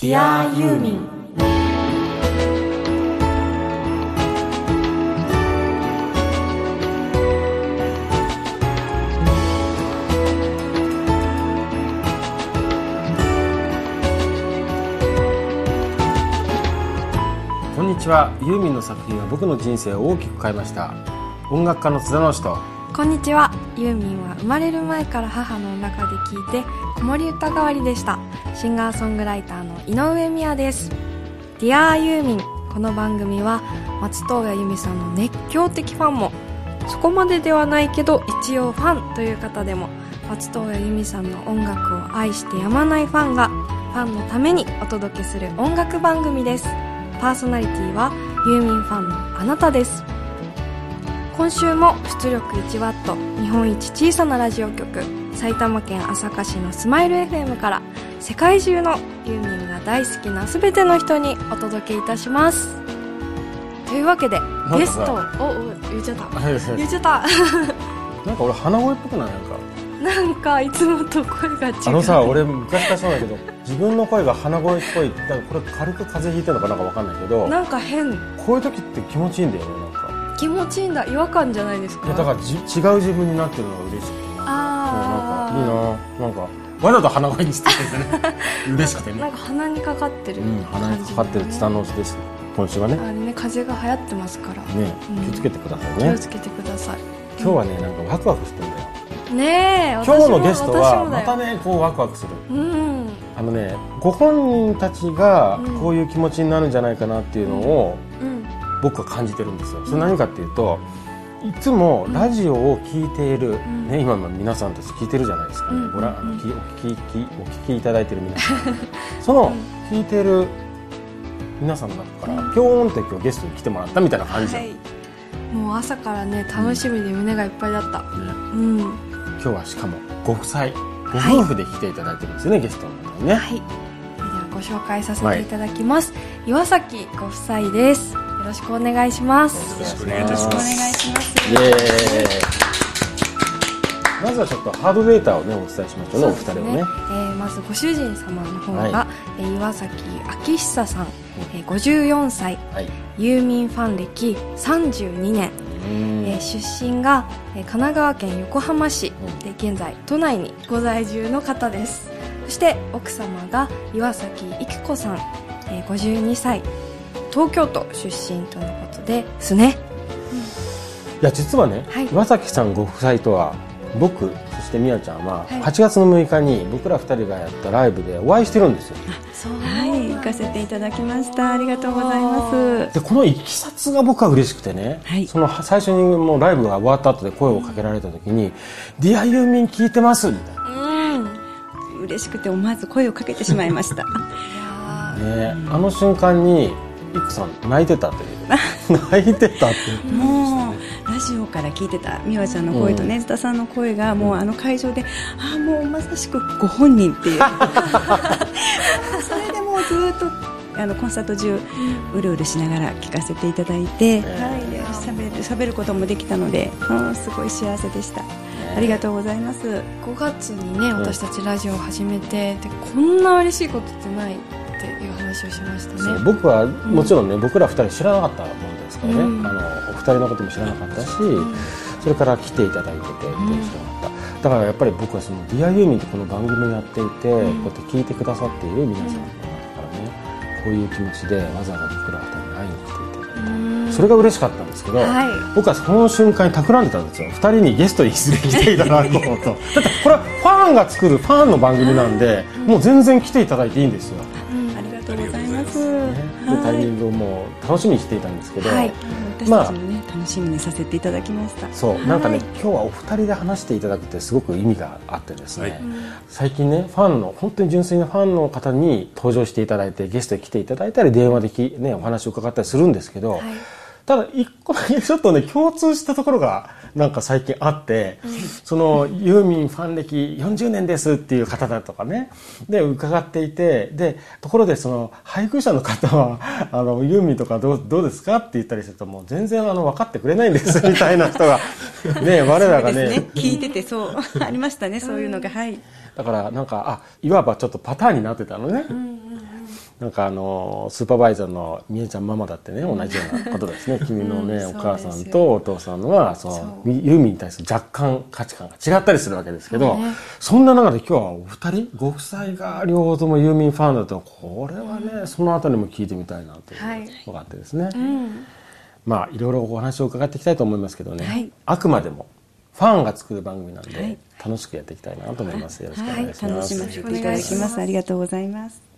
Dear ユーミンこんにちは。ユーミンの作品は僕の人生を大きく変えました。音楽家の津田直人こんにちは。ユーミンは生まれる前から母の中で聞いて子守歌代わりでした。シンガーソングライターの井上美也です。Dear ユーミンこの番組は松任谷由実さんの熱狂的ファンもそこまでではないけど一応ファンという方でも松任谷由実さんの音楽を愛してやまないファンがファンのためにお届けする音楽番組です。パーソナリティはユーミンファンのあなたです。今週も出力 1W 日本一小さなラジオ局埼玉県朝霞市のスマイル FM から世界中のユーミンが大好きな全ての人にお届けいたします。というわけでかゲストを言っちゃった。言っちゃった。なんか俺鼻声っぽくない？なんか。なんかいつもと声が違う。あのさ俺昔からそうだけど自分の声が鼻声っぽい。だからこれ軽く風邪ひいてるのかなんかわかんないけどなんか変。こういう時って気持ちいいんだよね気持ちいいんだ違和感じゃないですか？いやだからじ違う自分になってるのが嬉しくてねあそうなんかいいな。なんかわざと鼻声にしてるんですね。嬉しくてあなんねか鼻にかかってるうん鼻にかかってる。ツタノースです。今週はね。あれね風邪が流行ってますから。ねうん。気をつけてくださいね。気をつけてください。今日はねなんかワクワクしてんだよ。ねえ今日のゲストはまたねこうワクワクする。うん。あのねご本人たちがうん。こういう気持ちになるんじゃないかなっていうのをうん僕は感じてるんですよ。それ何かっていうといつもラジオを聞いている、ん。ね、今の皆さんたち聞いてるじゃないですかね、うん。ご覧お聞ききお聞きいただいてる皆さん。その聞いてる皆さんの中からぴょーんって今日ゲストに来てもらったみたいな感じ、はい。もう朝からね楽しみで胸がいっぱいだった。ね。うん。は今日はしかもご夫妻ご夫婦で来ていただいてるんですよね、ゲストの方にね、い。それではご紹介させていただきます、岩崎ご夫妻ですよろしくお願いします。よろしくお願いいたします。お願いしますイエーイ。まずはちょっとハードデータをねお伝えしましょうねお二人をね。えーまずご主人様の方が、はえー岩崎明久さん、えー54歳。はい。ユーミンファン歴32年、うん。えー出身が、えー神奈川県横浜市。で現在都内にご在住の方です。そして奥様が岩崎育子さん、えー52歳東京都出身とのことですね。いや実はね、はい。岩崎さんご夫妻とは僕そしてみやちゃんははい。8月の6日に僕ら2人がやったライブでお会いしてるんですよ。そうはい、行かせていただきました。ありがとうございます。でこのいきさつが僕は嬉しくてね、はい。その最初にもうライブが終わった後で声をかけられた時に「ディアユーミン聞いてます」みたいうん。嬉しくて思わず声をかけてしまいました。ねあの瞬間にいくさん泣いてたという。泣いてたってもうラジオから聞いてた。美和ちゃんの声とね、津田さんの声がもうあの会場で、ああもうまさしくご本人っていう。それでもうずっとあのコンサート中うるうるしながら聞かせていただいて、はい、で喋る喋ることもできたので、うんすごい幸せでした。ありがとうございます。5月にね私たちラジオを始めてでこんな嬉しいことってない話をしましたね。そう僕はもちろんね、僕ら2人知らなかったもんですからね、うん。あのお二人のことも知らなかったし、それから来ていただいててっていうのを知らなかった、だからやっぱり僕はその「ディアユーミンってこの番組をやっていて、こうやって聞いてくださっている皆さんの中からねこういう気持ちでわざわざ僕ら二人に会いに来ていただいて。うん。それが嬉しかったんですけど、はい。僕はその瞬間に企んでたんですよ。2人にゲストにいずれ来ていただこうと。だってこれはファンが作るファンの番組なんで、もう全然来ていただいていいんですよ、楽しみにしていたんですけど、はい。私たちもね、楽しみにさせていただきました。そうなんかね、はい今日はお二人で話していただくってすごく意味があってですね、はい。最近ねファンの本当に純粋なファンの方に登場していただいてゲストに来ていただいたり電話でき、ね、お話を伺ったりするんですけど、はいただ一個だけちょっとね共通したところがなんか最近あって、そのユーミンファン歴40年ですっていう方だとかね。で伺っていてでところでその配偶者の方は あのユーミンとかどうどうですかって言ったりするともう全然あの分かってくれないんです みたいな人が。ね我らがね。ね。聞いててそう。ありましたねそういうのが。はい。だからなんかあいわばちょっとパターンになってたのね。なんかあのスーパーバイザーのみえちゃんママだってね同じようなことですね。君のね、うんお母さんとお父さんはそのユーミンに対する若干価値観が違ったりするわけですけど、ね。そんな中で今日はお二人ご夫妻が両方ともユーミンファンだとこれはねそのあたりも聞いてみたいなとはい。いうのがあってですね、うん。まあいろいろお話を伺っていきたいと思いますけどね、はい。あくまでもファンが作る番組なんで、はい。楽しくやっていきたいなと思います、よろしくおはい。願いします、楽しませていただきます。ありがとうございます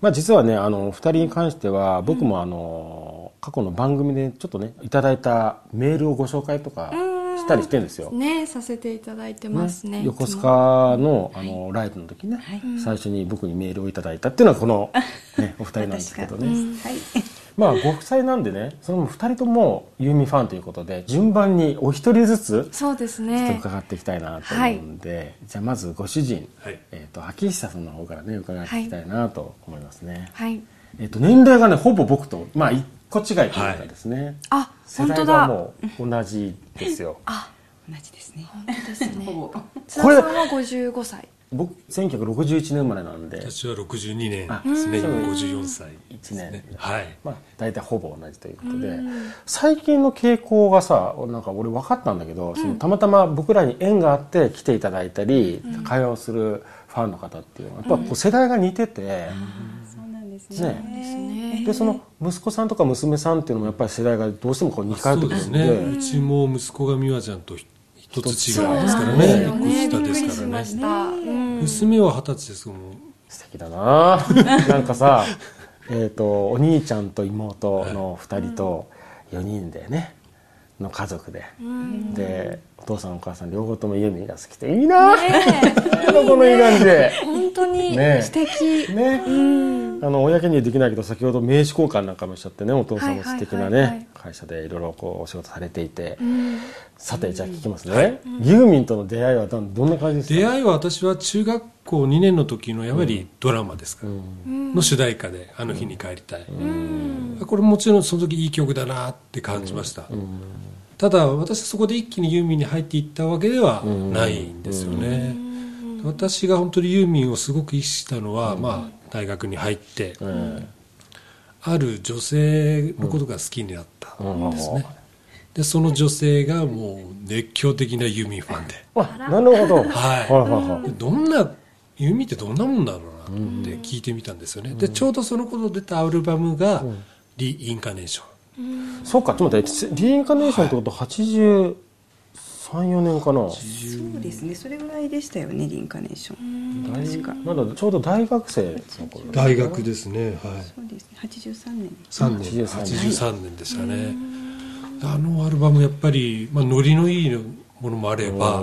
まあ、実はねあの2人に関しては僕もあの、過去の番組でちょっとねいただいたメールをご紹介とかしたりしてるんですよ。ねさせていただいてますね横須賀のあのライブの時ね、はい。最初に僕にメールをいただいたっていうのがこの、ね、お二人なんですけどね、はいまあご夫妻なんでねその2人ともユーミンファンということで順番にお一人ずつそうですちょっとね伺っていきたいなと思うんで、じゃあまずご主人、はい。えー、と秋久さんの方からね伺っていきたいなと思いますね、はい。えっと年齢がねほぼ僕とまあ一個違いというかですね、あ世代本当だ。がもう同じですよ。あ同じですね。本当ですね。ほぼ。津田さんは55歳僕1961年生まれなんで。私は62年あですね。今う。ん54歳ですね。一年。はい。まあ大体ほぼ同じということで。最近の傾向がさなんか俺分かったんだけど、そのたまたま僕らに縁があって来ていただいたり、会話をするファンの方っていうのはやっぱこう世代が似てて、そうなんですね。ね。でその息子さんとか娘さんっていうのもやっぱり世代がどうしてもこう似通ってくるんで。ね。うちも息子が美和ちゃんと一つ違いですからね。ですよね。一個下ですからね。ました。うん娘は二十歳です。もん素敵だな。なんかさえっとお兄ちゃんと妹の2人と4人でねの家族で、でお父さんお母さん両方ともユーミンが好きでいいな、このいい感じで。本当にね。素敵。ね、あの公にはできないけど先ほど名刺交換なんかもしちゃってねお父さんも素敵なね会社でいろいろこうお仕事されていて、うん。さてじゃあ聞きますね、ユーミンとの出会いはどんどんな感じですか？出会いは私は中学校2年の時のやはりドラマですか。ら、の主題歌で「あの日に帰りたい」これもちろんその時いい曲だなって感じました、ただ私はそこで一気にユーミンに入っていったわけではないんですよね、私が本当にユーミンをすごく意識したのは、まあ、大学に入って、ある女性のことが好きになったんですね、でその女性がもう熱狂的なユーミンファンで。あなるほど。はい。はいはいはい。どんなユーミンってどんなもんだろうなって聞いてみたんですよね、でちょうどその頃出たアルバムが「リ・インカネーション。そうかちょっと待ってリインカネーションってこと83、4年かな。そうですね。それぐらいでしたよねリンカネーション。大確か。まだちょうど大学生の頃大学ですね。はい。そうですね。83年。3年。83 83年。でしたね。あのアルバムやっぱり、まあ、ノリのいいものもあれば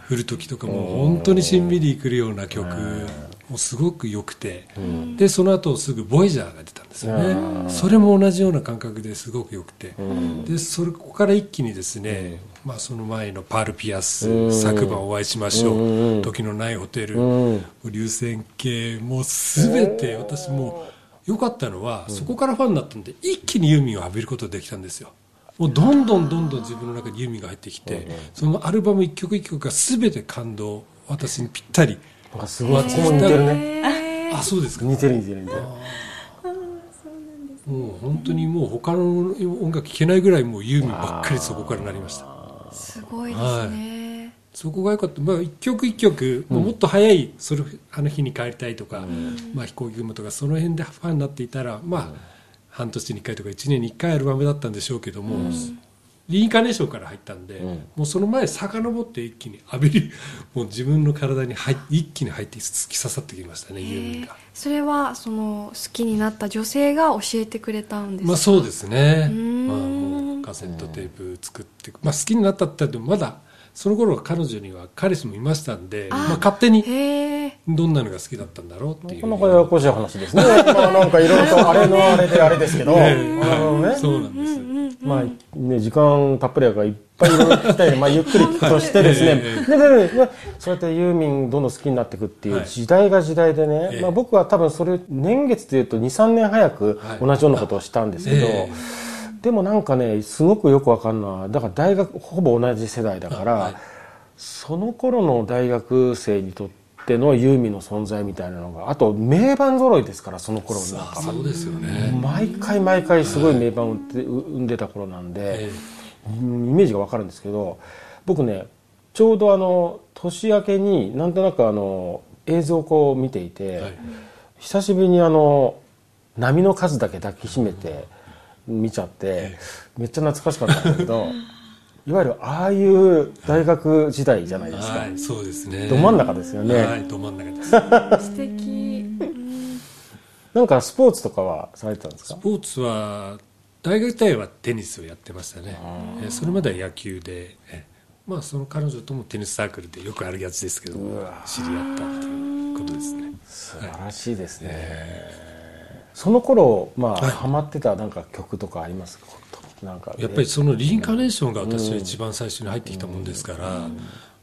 振る時とかも本当にしんみりくるような曲もすごく良くてでその後すぐ「ボイジャー」が出たんですよね。それも同じような感覚ですごく良くて。でそれここから一気にですね、まあ、その前の「パール・ピアス」昨晩お会いしましょう」「時のないホテル」流線形もう全て私も良かったのはそこからファンになったんで一気にユーミンを浴びることができたんですよ。もうどんどんどんどん自分の中にユーミンが入ってきてそのアルバム一曲一曲が全て感動私にぴったりなんかすごいここも似てるね。あそうですか。似てる似てる似てるもう本当にもう他の音楽聴けないぐらいもうユーミンばっかりそこからなりました。すごいですね。そこが良かった、まあ、一曲一曲、もっと早いそれあの日に帰りたいとか、まあ、飛行機雲とかその辺でファンになっていたら、まあ、半年に1回とか1年に1回アルバムだったんでしょうけども、リインカネーションから入ったんで、もうその前遡って一気に浴びり もう自分の体に入一気に入って突き刺さってきましたねユーミンが。それはその好きになった女性が教えてくれたんですか？まあそうですね、ん。まあ、もうカセットテープ作って、まあ、好きになったって言ってもまだその頃は彼女には彼氏もいましたんでまあ、勝手にどんなのが好きだったんだろうっていう。なかなかややこしい話ですね。まあなんかいろいろとあれのあれであれですけど、え。あえのね。そうなんです、まあね、時間たっぷりあるからいっぱいいろいろ聞きたいで、まあ、ゆっくり聞くとしてですね、えででででそうやってユーミンどんどん好きになっていくっていうはい時代が時代でね、ええまあ、僕は多分それ年月でいうと23年早くはい。同じようなことをしたんですけど、えでもなんかねすごくよくわかるのはだから大学ほぼ同じ世代だから、はい。その頃の大学生にとっってのユーミンの存在みたいなのがあと名盤揃いですからその頃なんかそうですよね。毎回毎回すごい名盤を生んでた頃なんで、イメージがわかるんですけど僕ねちょうどあの年明けになんとなくあの映像をこう見ていて、えはい。久しぶりにあの波の数だけ抱きしめて見ちゃってめっちゃ懐かしかったんだけど いわゆるああいう大学時代じゃないですか、はいそうですね。ど真ん中ですよね、はいど真ん中です。素敵。なんかスポーツとかはされてたんですか？スポーツは大学時代はテニスをやってましたね。えそれまでは野球でえまあその彼女ともテニスサークルでよくあるやつですけど知り合ったっていうことですね。素晴らしいですね、その頃まあ、はい。ハマってたなんか曲とかありますか？なんかやっぱりそのリインカネーションが私は一番最初に入ってきたもんですから、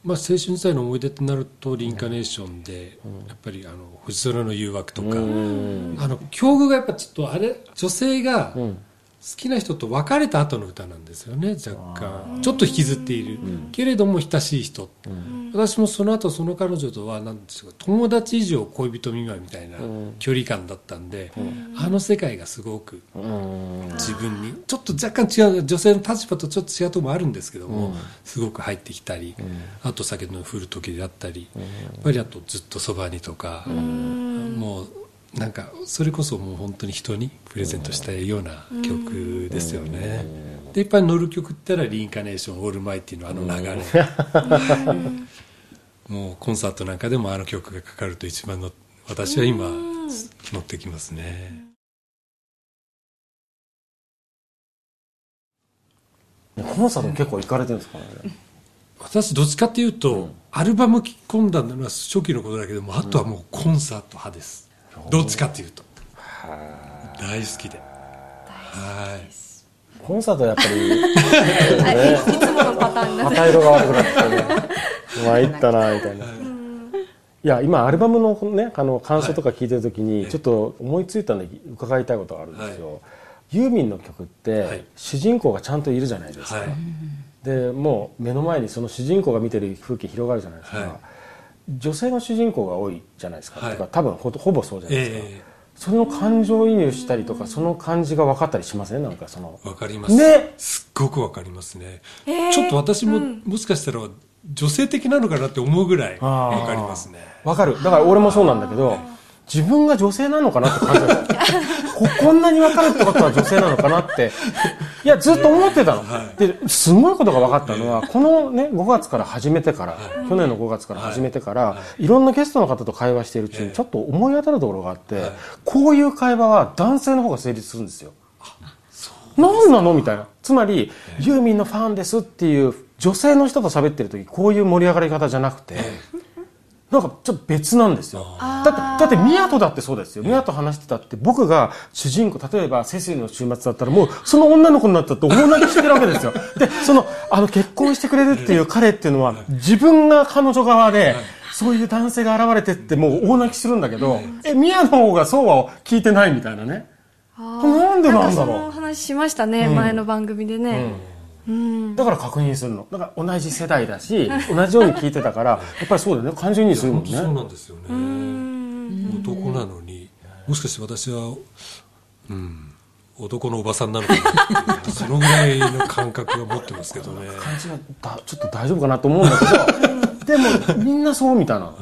まあ、青春時代の思い出ってなるとリインカネーションで、やっぱりあの星空の誘惑とか、あの境遇がやっぱちょっとあれ女性が好きな人と別れた後の歌なんですよね若干。ちょっと引きずっている、けれども親しい人、私もその後その彼女とは何ですか。友達以上恋人未満みたいな距離感だったんで、あの世界がすごくうん。自分にちょっと若干違う女性の立場とちょっと違うところもあるんですけども、すごく入ってきたり、あと先ほどの「降る時」であったり、やっぱりあと「ずっとそばに」とか、もうなんかそれこそもう本当に人にプレゼントしたいような曲ですよね、でいっぱい乗る曲って言ったら「リインカネーション」「オールマイティ」のあの流れ、もうコンサートなんかでもあの曲がかかると一番の私は今乗ってきますね。コンサート結構行かれてるんですかね、私どっちかっていうと、アルバム聴き込んだのは初期のことだけどもあとはもうコンサート派です、ど。っちかっていうと。大好きで。はいコンサートはやっぱり。い。つものパターンだ旗色が悪くなってきてね参ったなみたいな、いや今アルバムのねあの感想とか聞いてる時にちょっと思いついたんで伺いたいことがあるんですよ、ユーミンの曲って、はい。主人公がちゃんといるじゃないですか、はい。でもう目の前にその主人公が見てる風景広がるじゃないですか、はい女性の主人公が多いじゃないですか,、はい。てか多分ほほぼそうじゃないですか、えその感情移入したりとかその感じが分かったりしません？なんかその。えわかります、ね。すっごくわかりますね、えーちょっと私も、もしかしたら女性的なのかなって思うぐらいあーわかりますね。わかる。だから俺もそうなんだけど自分が女性なのかなって感じだったこ こんなに分かるってことは女性なのかなって。いやずっと思ってたの、ですごいことが分かったのはこのね5月から始めてから、去年の5月から始めてから、い、ろんなゲストの方と会話しているうちにちょっと思い当たるところがあって、こういう会話は男性の方が成立するんですよ。何なの？みたいな。つまり、ユーミンのファンですっていう女性の人と喋ってる時こういう盛り上がり方じゃなくて、なんかちょっと別なんですよ。だってだって宮戸だってそうですよ。宮戸話してたって僕が主人公例えばセシルの週末だったらもうその女の子になったって大泣きしてるわけですよ。でそのあの結婚してくれるっていう彼っていうのは自分が彼女側でそういう男性が現れてってもう大泣きするんだけどえ宮の方がそうは聞いてないみたいなね。なんでなんだろう。かその話しましたね、前の番組でね、うんだから確認するの。だから同じ世代だし同じように聞いてたからやっぱりそうだよね。感情移入するもんね。そうなんですよね。男なのに。もしかして私はうん男のおばさんなのかな。っていうそのぐらいの感覚が持ってますけどね。感じがだちょっと大丈夫かなと思うんだけど。でもみんなそうみたいな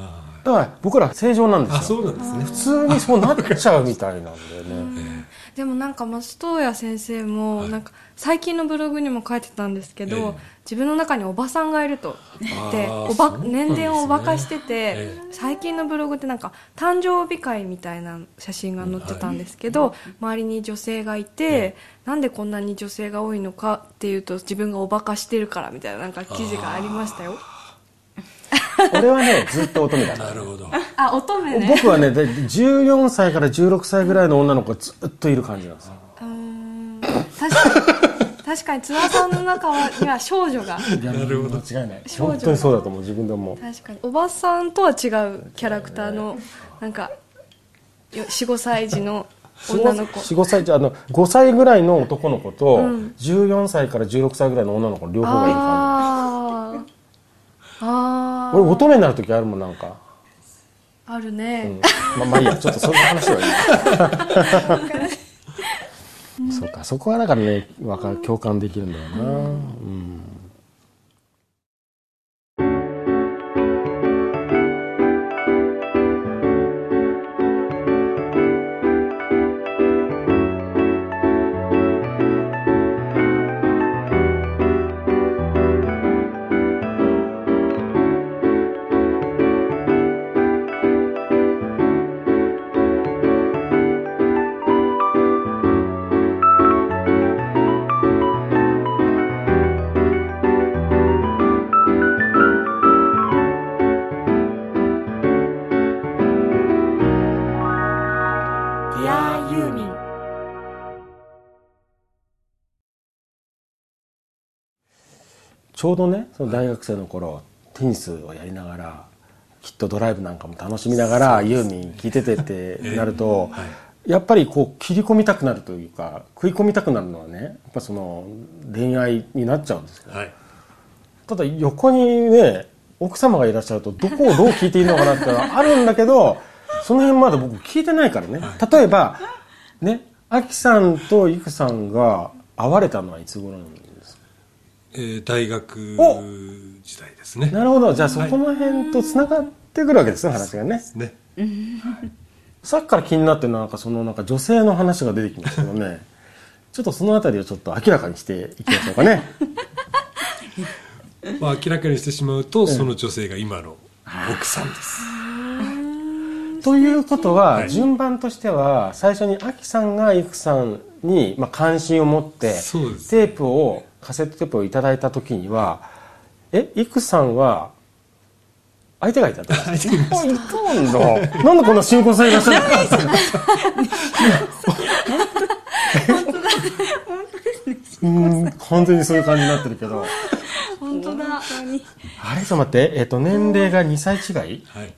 だから僕ら正常なんであすよ。そうなんですね。普通にそうなっちゃうみたいなんだよねでもなんか松任谷先生もなんか最近のブログにも書いてたんですけど、ええ。自分の中におばさんがいるとでおば年齢をおばかしてて、え最近のブログってなんか誕生日会みたいな写真が載ってたんですけど、周りに女性がいて、なんでこんなに女性が多いのかっていうと自分がおばかしてるからみたいななんか記事がありましたよ 俺はねずっと乙女だなるほど。あ乙女ね。僕はねで14歳から16歳ぐらいの女の子がずっといる感じなんですよ。うーん。確かに 確かに津田さんの中はには少女が。いやなるほど間違いない。少女本当にそうだと思う自分でも。確かにおばさんとは違うキャラクターのなんか45歳児の女の子。45歳じゃあの5歳ぐらいの男の子と、うん。14歳から16歳ぐらいの女の子両方がいる感あーあ俺乙女になる時あるもんなんか。あるね、うん。まあまあいいや。ちょっとそんな話はいい。そうか。そこはだからねわか共感できるんだよな、うんちょうどねその大学生の頃テニスをやりながらきっとドライブなんかも楽しみながらユーミン聴いててってなると、やっぱりこう切り込みたくなるというか食い込みたくなるのはねやっぱその恋愛になっちゃうんですよ。はい。ただ横にね奥様がいらっしゃるとどこをどう聞いていいのかなってあるんだけどその辺まで僕聞いてないからね。例えばねアキさんとイクさんが会われたのはいつ頃なんですか？えー大学お。時代ですね。なるほど。じゃあそこの辺とつながってくるわけですね話がね。ねさっきから気になってるのはなんかそのなんか女性の話が出てきますけどね。ちょっとそのあたりをちょっと明らかにしていきましょうかね。まあ、明らかにしてしまうと、その女性が今の奥さんです。ということは、はい。順番としては最初にアキさんがイクさんに、まあ、関心を持ってテープをカセットテープをいただいた時にはえイクさんは相手がいたってことですかあいたんだ。なんでこんな新婚さんいらっしゃるんですかうん完全にそういう感じになってるけど。本当だ。あれちょっと待って、えっと年齢が2歳違い？っはい。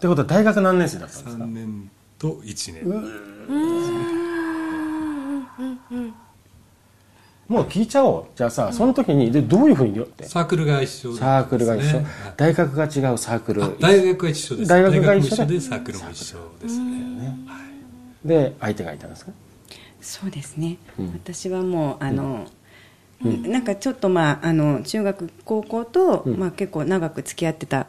てことは大学何年生だったんですか？3年と1年もう聞いちゃおう。じゃあさその時にでどういうふうにって？サークルが一緒です。ねサークルが一緒、はい大学が違うサークル。あ大学が一緒です。大学が一緒で？サークルも一緒ですね。で相手がいたんですか？そうですね、うん。私はもうあの、なんかちょっとまああの中学高校と、うん。まあ、結構長く付き合ってた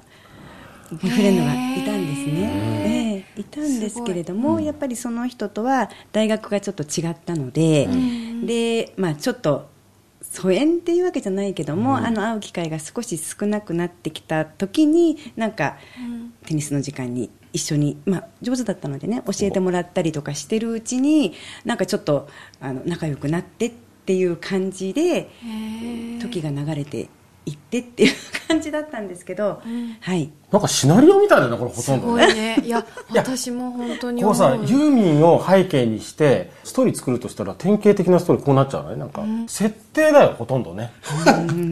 フレンドがいたんですね、ええいたんですけれども、やっぱりその人とは大学がちょっと違ったので、でまあちょっと疎遠っていうわけじゃないけども、あの会う機会が少し少なくなってきた時になんか、テニスの時間に一緒に、まあ、上手だったのでね教えてもらったりとかしてるうちになんかちょっとあの仲良くなってっていう感じで時が流れていってっていう感じだったんですけど、はい。なんかシナリオみたいだなこれほすごとんどね。いね。いや私も本当にこうさユーミンを背景にしてストーリー作るとしたら典型的なストーリーこうなっちゃうのねなんか、設定だよほとんどね。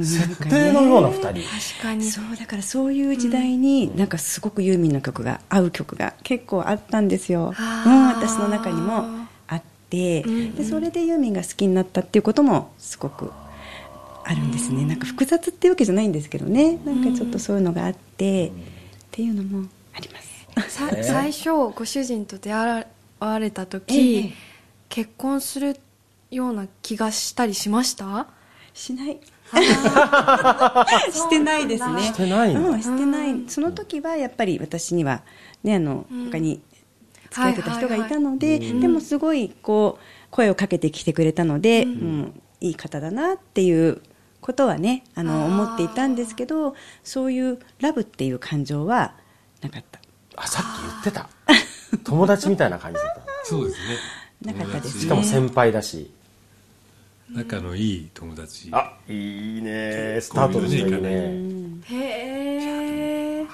設定のような二人。確かに。そうだからそういう時代に、なんかすごくユーミンの曲が合う曲が結構あったんですよ、うん、私の中にもあって、でそれでユーミンが好きになったっていうこともすごくあるんですね。なんか複雑っていうわけじゃないんですけどね。なんかちょっとそういうのがあって、っていうのもあります。さ最初ご主人と出会われた時、ええ。結婚するような気がしたりしました？しない。してないですね。してない。うん、してない。その時はやっぱり私にはねあの、他に付き合ってた人がいたので、でもすごいこう声をかけてきてくれたので、うんいい方だなっていうことはねあの思っていたんですけどそういうラブっていう感情はなかった。あさっき言ってた。友達みたいな感じだった。そうですね。なかったですね。しかも先輩だし。仲のいい友達。あいいね。スタートとしていいね。へえ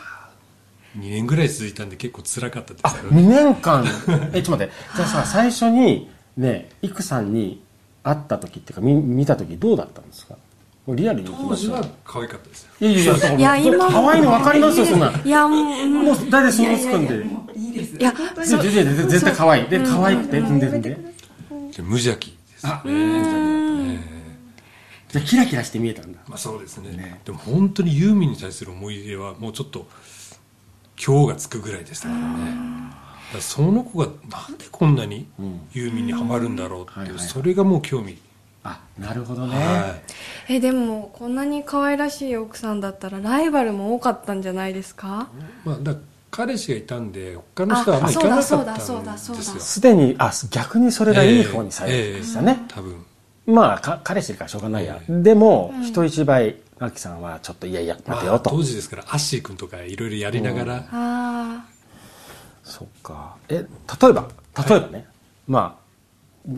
2年ぐらい続いたんで結構辛かったですあよ2年間。えちょっと待って。じゃあさ最初にねイクさんに会った時っていうか見見た時どうだったんですか？リアルに当時は可愛かったですよ。いやいやいやいや今も。可愛いの分かりますよそんな。んいやもううん。もう大体想像つくんで。いや全然全然絶対可愛い。で可愛くて全然。でで無邪気ですあ。じゃあキラキラして見えたんだ。まあそうですね。でも本当にユーミンに対する思い出はもうちょっと今日がつくぐらいでしたからね。だからその子がなんでこんなにユーミンにはまるんだろうっていう、それがもう興味、あなるほどね、はい。えでもこんなに可愛らしい奥さんだったらライバルも多かったんじゃないですか？まあ、だ彼氏がいたんで他の人はあんまり行かなかったんですそうだそうだそうだそうだ。よすでにあ逆にそれがいい方にされてましたね、ええ多分。まあか彼氏いるからしょうがないや、えでも、人一倍マキさんはちょっといやいや待てまあ、よと、当時ですからアッシー君とかいろいろやりながら、あそっか。え例えば例えばね、ま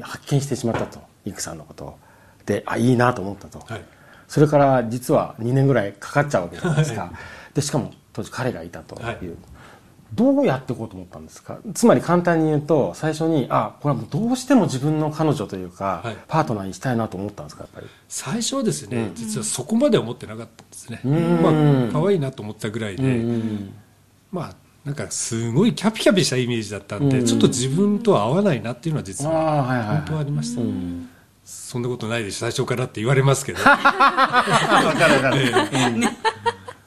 あ発見してしまったとイクさんのことを。であいいなと思ったと、はい。それから実は2年ぐらいかかっちゃうわけじゃないですか、はい。でしかも当時彼がいたという、はい。どうやっていこうと思ったんですか？つまり簡単に言うと最初にあこれはもうどうしても自分の彼女というか、はい。パートナーにしたいなと思ったんですかやっぱり？最初はですね、実はそこまでは思ってなかったんですね、ん。まあ可愛いなと思ったぐらいで、まあなんかすごいキャピキャピしたイメージだったんで、うん。ちょっと自分とは合わないなっていうのは実あはあはいはいはい。本当はありました、うんそんなことないです。最初からって言われますけど。わかるわかる、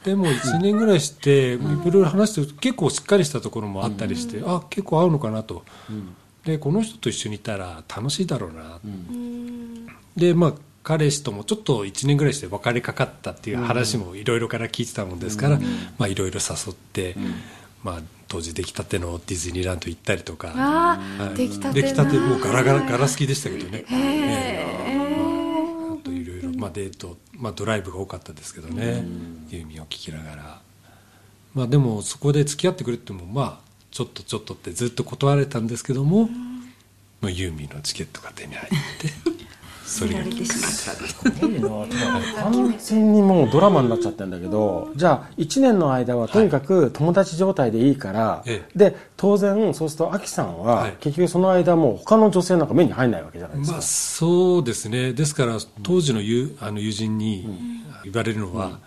でも1年ぐらいしていろいろ話してると結構しっかりしたところもあったりして、あ結構合うのかなと、でこの人と一緒にいたら楽しいだろうな、でまあ彼氏ともちょっと1年ぐらいして別れかかったっていう話もいろいろから聞いてたもんですから、まあいろいろ誘って、まあ当時出来たてのディズニーランド行ったりとか、はい。出来たてもうガラガラガラ好きでしたけどね。あといろいろ、まあ、デート、まあ、ドライブが多かったですけどね、ユーミンを聴きながら、まあ、でもそこで付き合ってくれってもまあちょっとちょっとってずっと断られたんですけども、まあ、ユーミンのチケットが手に入ってそれがきっかけすごいな完全にもうドラマになっちゃってるんだけどじゃあ1年の間はとにかく友達状態でいいから、ええ。で当然そうするとアキさんははい。結局その間もう他の女性なんか目に入んないわけじゃないですか、まあそうですね。ですから当時の友あの友人に言われるのは、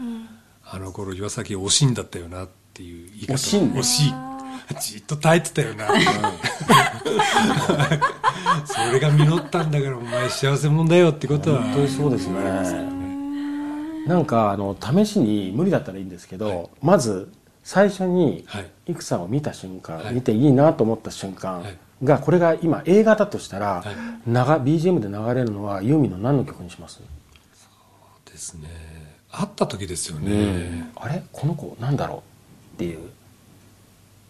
あの頃岩崎惜しいんだったよなっていう言い方惜しいん。だ惜しいじっと耐えてたよな。それが実ったんだからお前幸せ者だよってことは。本当にそうですね。なんかあの試しに無理だったらいいんですけど、まず最初にはい。さんを見た瞬間、はい。見ていいなと思った瞬間はい。がこれが今映画だとしたら、はい。流 BGM で流れるのはユーミンの何の曲にします、ですね。会った時ですよね、あれ？この子なんだろう？っていう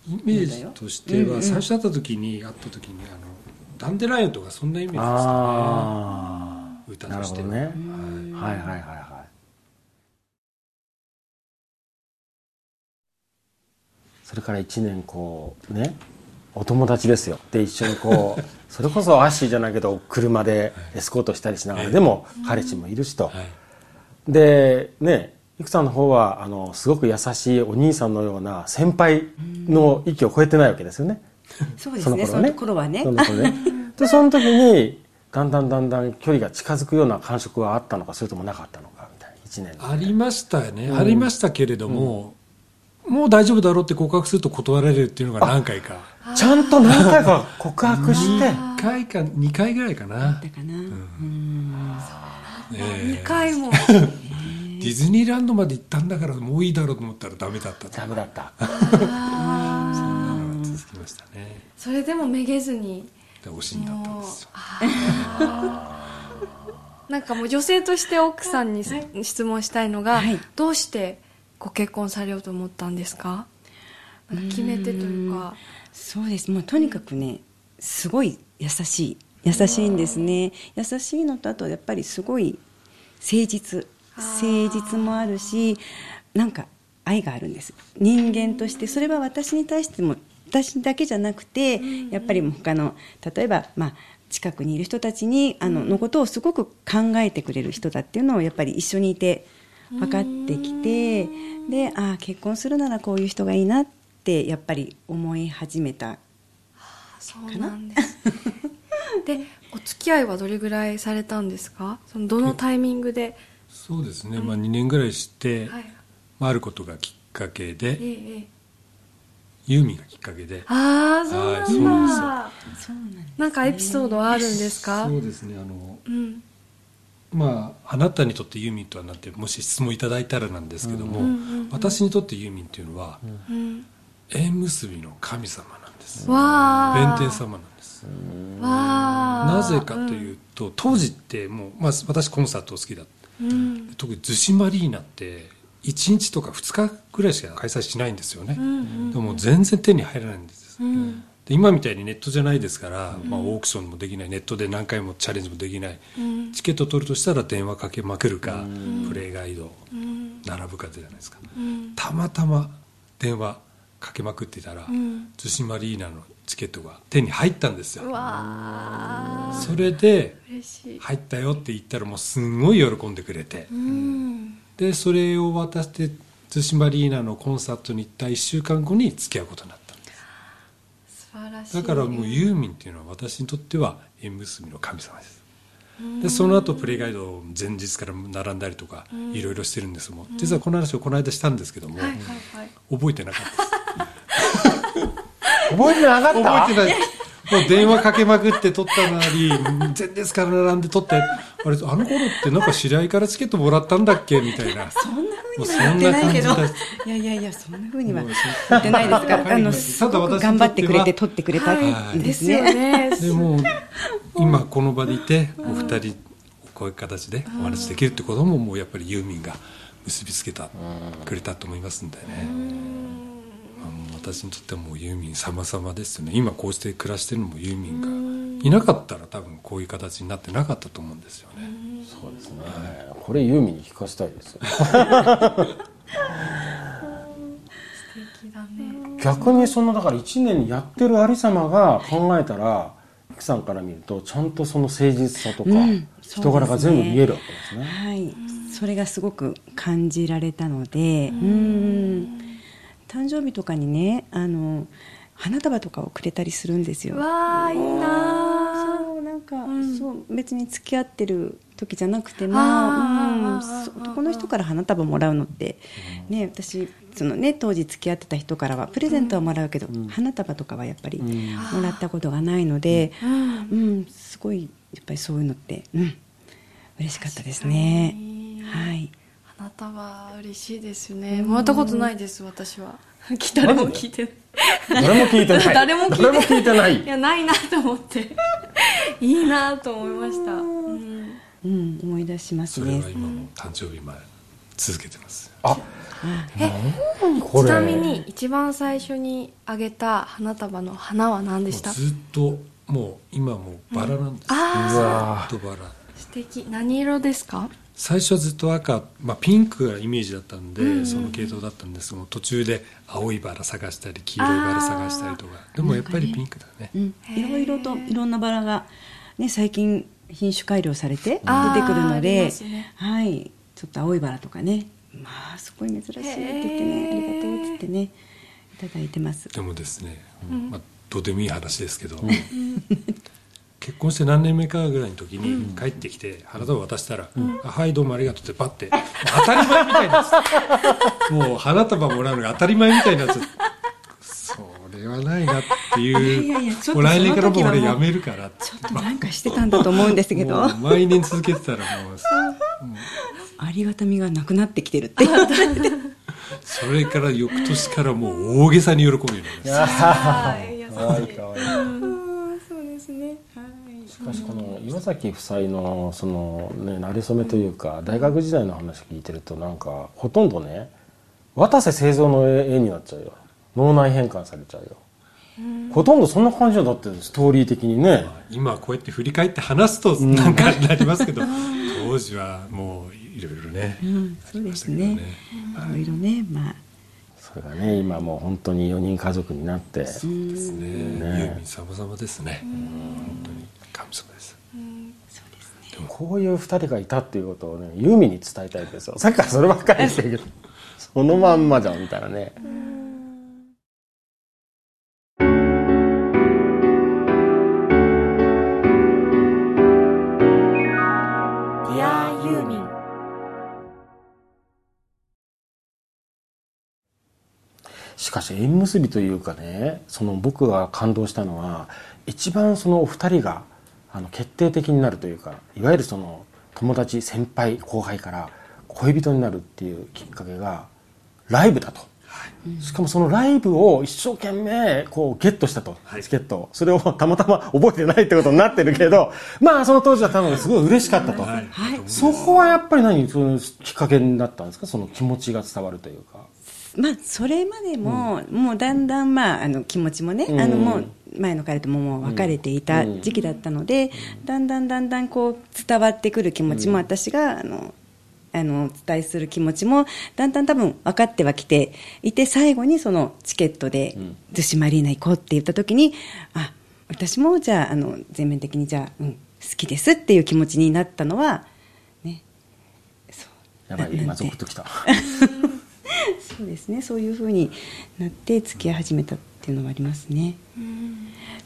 イメージとしては最初会った時に会った時にあのダンデライオンとかそんなイメージですかね。歌としては。なるほどね。はい。はいはいはいそれから1年こうねお友達ですよ。で一緒にこう それこそアッシーじゃないけど車でエスコートしたりしながら、はいでも彼氏もいるしと、はい。でねいくさんの方はあのすごく優しいお兄さんのような先輩の域を超えてないわけですよね、そうですね。そ頃の頃はね。その頃ね。でその時にだんだんだんだん距離が近づくような感触はあったのかそれともなかったのかみたいな。1年ありましたよね、ありましたけれども、もう大丈夫だろうって告白すると断られるっていうのが何回か。ちゃんと何回か告白して。1回か2回ぐらいかな、だかな、うん。え2回も。えディズニーランドまで行ったんだからもういいだろうと思ったらダメだったと。ダメだった。そんなのが続きましたね。それでもめげずに。で惜しいんだったんですよ。なんかもう女性として奥さんに質問したいのが、はい。どうしてご結婚されようと思ったんですか？決め手というか。そうです。もうとにかくねすごい優しい。優しいんですね。優しいのとあとやっぱりすごい誠実誠実もあるしなんか愛があるんです。人間として。それは私に対しても私だけじゃなくてやっぱり他の例えばまあ近くにいる人たちにあののことをすごく考えてくれる人だっていうのをやっぱり一緒にいて分かってきてでああ結婚するならこういう人がいいなってやっぱり思い始めた。そうなんですでお付き合いはどれぐらいされたんですか？そのどのタイミングで、そうですね、まあ、2年ぐらいして、はい。まあ、あることがきっかけでえユーミンがきっかけで。ああそうなんだ、はいそうなんですなんかエピソードはあるんですか？そうですね。あのうん。まあ、あなたにとってユーミンとはなんてもし質問いただいたらなんですけども、うんうんうん私にとってユーミンっていうのは、うん。縁結びの神様なんです。わあ弁天様なんです。わあなぜかというと、当時ってもう、まあ、私コンサート好きだうん。特に逗子マリーナって1日とか2日ぐらいしか開催しないんですよね、うんでも全然手に入らないんです、うん。で今みたいにネットじゃないですから、まあ、オークションもできない。ネットで何回もチャレンジもできない、うん。チケット取るとしたら電話かけまくるか、プレイガイドうん。並ぶかじゃないですか。うん。たまたま電話かけまくってたら、うん。逗子マリーナのチケットが手に入ったんですよ。それで入ったよって言ったらもうすんごい喜んでくれて。うん。でそれを渡して逗子マリーナのコンサートに行った1週間後に付き合うことになったんです。素晴らしい。だからもうユーミンっていうのは私にとっては縁結びの神様です。でその後プレイガイドを前日から並んだりとかいろいろしてるんですもん。実はこの話をこの間したんですけども、はいはいはい。覚えてなかったです覚えてなかった？覚えてない。もう電話かけまくって取ったなり前日から並んで取って。あれあの頃ってなんか知り合いからチケットもらったんだっけ？みたいな。そんなふうには言ってないけど。いやいやいやそんなふうには言ってないですから。は いあのすごく頑張ってくれて取ってくれた。んですよね。ねでもう今この場でいてお二人こういう形でお話できるってことももうやっぱりユーミンが結びつけたくれたと思いますんでね私にとってはもうユーミン様々ですよね。今こうして暮らしてるのもユーミンがいなかったら多分こういう形になってなかったと思うんですよね。そうですね。これユーミンに聞かせたいです。よ素敵だね。逆にそのだから1年やってるありさまが考えたら福さんから見るとちゃんとその誠実さとか、うん人柄が全部見えるわけですね。はい。それがすごく感じられたので。うん誕生日とかにねあの花束とかをくれたりするんですよ。わあいいなそうなんか、ん。そう別に付き合ってる時じゃなくても、うんそ男の人から花束もらうのって、ね、私その、ね、当時付き合ってた人からはプレゼントはもらうけど、花束とかはやっぱりん。もらったことがないので、うん。うんすごいやっぱりそういうのって、うん、嬉しかったですね。はい花束嬉しいですよねもらったことないです私は。誰も聞いてない。誰も聞いてない。誰も聞いて誰も聞いてない。いやないなと思って。いいなと思いました、うん。うん、思い出しますね。それは。今も誕生日前続けてます。あえちなみに一番最初にあげた花束の花は何でした？ずっともう今もうバラなんです、あうわずっとバラ。素敵。何色ですか？最初はずっと赤、まあ、ピンクがイメージだったんで、その系統だったんですけど途中で青いバラ探したり黄色いバラ探したりとか。でもやっぱりピンクだね。うん、いろいろといろんなバラが、ね、最近品種改良されて出てくるので、ね。はい、ちょっと青いバラとかね。まあすごい珍しいって言ってねありがとうって言ってねいただいてます。でもですね、まあ、どうでもいい話ですけど、結婚して何年目かぐらいの時に帰ってきて花束渡したら「あはいどうもありがとう」ってバッて。当たり前みたいになって もう花束もらうのが当たり前みたいになっちゃってそれはないなっていう いやいやちょっともう来年からもう俺やめるからって。ちょっとなんかしてたんだと思うんですけど。毎年続けてたらもうありがたみがなくなってきてるって。それから翌年からもう大げさに喜ぶようになりましたしかしこの岩崎夫妻のそのね馴れ初めというか大学時代の話聞いてるとなんかほとんどね渡瀬製造の絵絵になっちゃうよ。脳内変換されちゃうよ。ほとんどそんな感じだってストーリー的にね。今こうやって振り返って話すとなんかになりますけど、当時はもういろいろね、うん、そうですね。いろいろねまあそれがね。今もう本当に4人家族になって。ですね。ユーミン様々ですね。本当に。神様です。こういう2人がいたっていうことをねユーミンに伝えたいんですよ。さっきからそればっかりしてるけど。そのまんまじゃんみたいなねしかし縁結びというかねその僕が感動したのは一番そのお二人があの決定的になるというかいわゆるその友達先輩後輩から恋人になるっていうきっかけがライブだと。しかもそのライブを一生懸命こうゲットしたと、チケットをそれをたまたま覚えてないってことになってるけどまあその当時は多分すごい嬉しかったと、はい。そこはやっぱり何そのきっかけになったんですか？その気持ちが伝わるというかまあ、それまでも、もうだんだん、まあ、あの気持ちもね、あのもう前の彼とももう別れていた時期だったので、だんだんだんだんこう伝わってくる気持ちも、私があのあのお伝えする気持ちもだんだん多分分かってはきていて最後にそのチケットで逗子マリーナ行こうって言った時にあ私もじゃああの全面的にじゃあ、うん、好きですっていう気持ちになったのはねそう。やばいな今ゾクッときた そうですね。そういうふうになって付き合い始めたっていうのはありますね、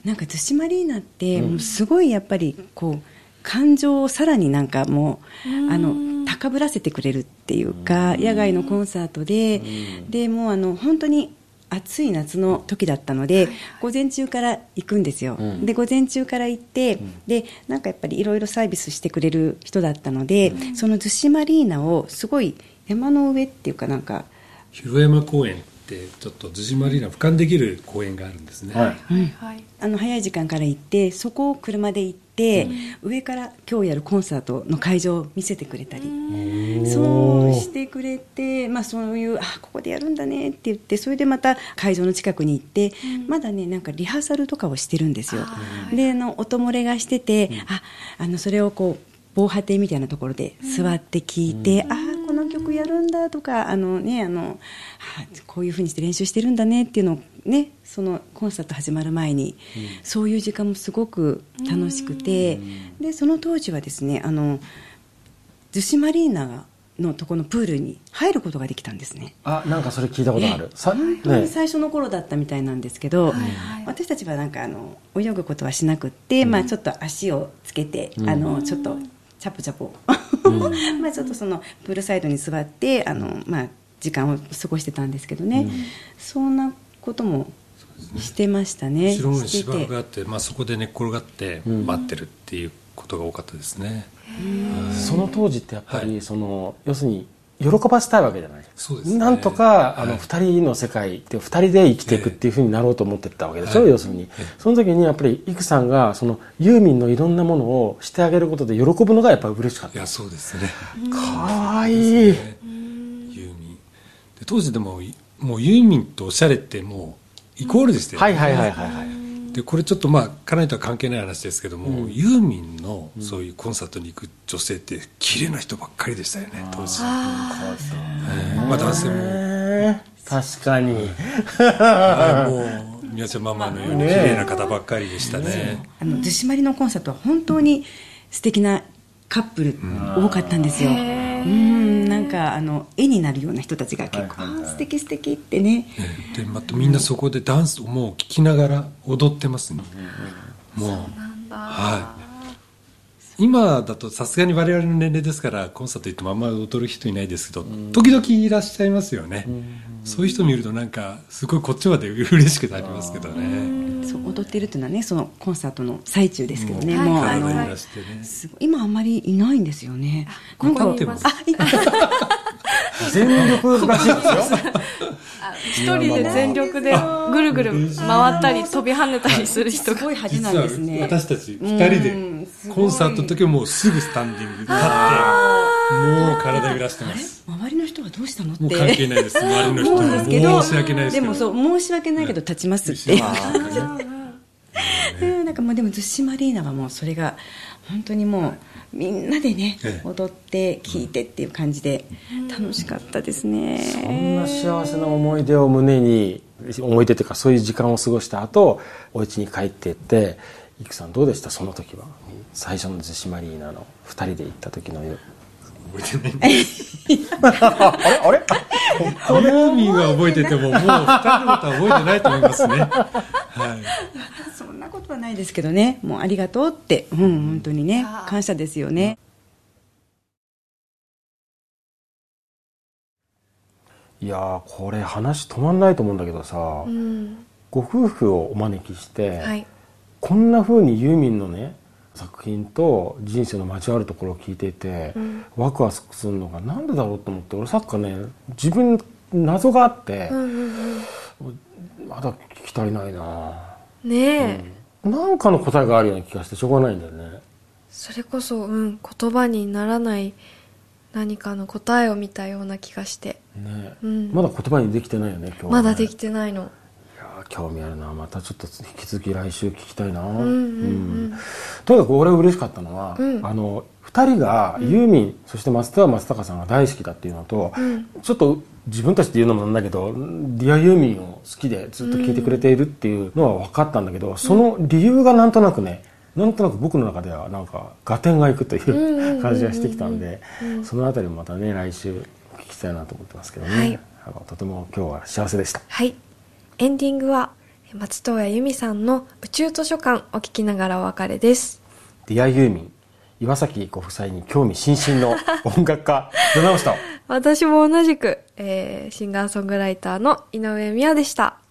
なんか逗子マリーナってもうすごいやっぱりこう感情をさらになんかもうあの高ぶらせてくれるっていうか野外のコンサートででもうあの本当に暑い夏の時だったので、午前中から行くんですよ、で午前中から行って、でなんかやっぱりいろいろサービスしてくれる人だったので、その逗子マリーナをすごい山の上っていうかなんか広山公園ってちょっと逗子マリーナ俯瞰できる公園があるんですね、はい。はい。あの早い時間から行ってそこを車で行って、上から今日やるコンサートの会場を見せてくれたり。そうしてくれて、まあ、そういうあここでやるんだねって言ってそれでまた会場の近くに行って、まだねなんかリハーサルとかをしてるんですよ。であの音漏れがしてて、ああのそれをこう防波堤みたいなところで座って聞いて、ああこの曲やるんだとかあの、ね、あのあこういうふうにして練習してるんだねっていうのを、ね、そのコンサート始まる前に、そういう時間もすごく楽しくて、でその当時はですねあの逗子マリーナのとこのプールに入ることができたんですね。あなんかそれ聞いたことある。さ本当にね最初の頃だったみたいなんですけど、私たちはなんかあの泳ぐことはしなくって、まあ、ちょっと足をつけて、あのちょっとチャポチャポ、まあちょっとそのプールサイドに座ってあの、まあ、時間を過ごしてたんですけどね、そんなこともしてましたね。後ろにしてて芝生があって、まあ、そこで寝っ転がって待ってるっていうことが多かったですね、その当時ってやっぱり、はい。その要するに喜ばせたいわけじゃない。そうですね。なんとかあのはい二人の世界で二人で生きていくっていうふうになろうと思ってったわけでしょ、はい要するに。その時にやっぱりイクさんがそのユーミンのいろんなものをしてあげることで喜ぶのがやっぱり嬉しかった。いやそうですね。かわいい、ユーミン。で当時でももうユーミンとおしゃれってもうイコールでしたよね、はいはいはいはいはいでこれちょっとまあ家内とは関係ない話ですけども、ユーミンのそういうコンサートに行く女性って綺麗な人ばっかりでしたよね当時。えーまあ男性も、確かに。はいもう宮ちゃんママのように綺麗な方ばっかりでしたね。あの逗子マリのコンサートは本当に素敵なカップル多かったんですよ。うんなんかあの絵になるような人たちが結構、あー素敵素敵ってね。えーでまたみんなそこでダンスをもう聴きながら踊ってますね。もうはい。今だとさすがに我々の年齢ですからコンサート行ってもあんまり踊る人いないですけど、時々いらっしゃいますよね、そういう人見るとなんかすごいこっちまで嬉しくなりますけどね。そう踊ってるっていうのはねそのコンサートの最中ですけどね、うん。もうあ体のに出してねすごい今あんまりいないんですよね。なんかあい全力らしいですよ。一人で全力で。ぐるぐる回ったり飛び跳ねたりする人が。すごい派手なんですね。私たち2人でコンサートの時はもうすぐスタンディング立ってもう体揺らしてます。周りの人はどうしたのって。関係ないです。周りの人は申し訳ないですけど。もそう申し訳ないけど立ちますって。いううんなんかもうでも逗子マリーナはもうそれが本当にもうみんなでねええ。踊って聴いてっていう感じで楽しかったですね。そんな幸せな思い出を胸に思い出というかそういう時間を過ごした後お家に帰っていっていくさんどうでした？その時は。最初の逗子マリーナの2人で行った時の夜覚えてないあれ？あれ？ユーミンは覚えててももう2人のことは覚えてないと思いますね。はい。そんなことはないですけどね。もうありがとうってうん本当にね。感謝ですよね。いやーこれ話止まんないと思うんだけどさ、うん。ご夫婦をお招きして、はい。こんな風にユーミンのね作品と人生の交わるところを聞いていて、うん。ワクワクするのがなんでだろうと思って俺さっきからね自分謎があってう、んうんまだ聞き足りないな。うん。ねえ、なんかの答えがあるような気がしてしょうがないんだよね。それこそ、うん、言葉にならない何かの答えを見たような気がして、ねうん。まだ言葉にできてないよね、今日はね、まだできてないの。興味あるな。またちょっと引き続き来週聞きたいな、うんうんうん。とにかく俺嬉しかったのは、うん。あの2人がユーミン、そして松田松隆さんが大好きだっていうのと、うん。ちょっと自分たちで言うのもなんだけど「ディアユーミン」を好きでずっと聴いてくれているっていうのは分かったんだけど、その理由がなんとなくねなんとなく僕の中ではなんか合点がいくという感じがしてきたんでそのあたりもまたね来週聞きたいなと思ってますけどね、はい。あのとても今日は幸せでした。はい。エンディングは、松任谷由実さんの宇宙図書館を聞きながらお別れです。ディアユーミン岩崎ご夫妻に興味津々の音楽家出直した私も同じく、えーシンガーソングライターの井上美也でした。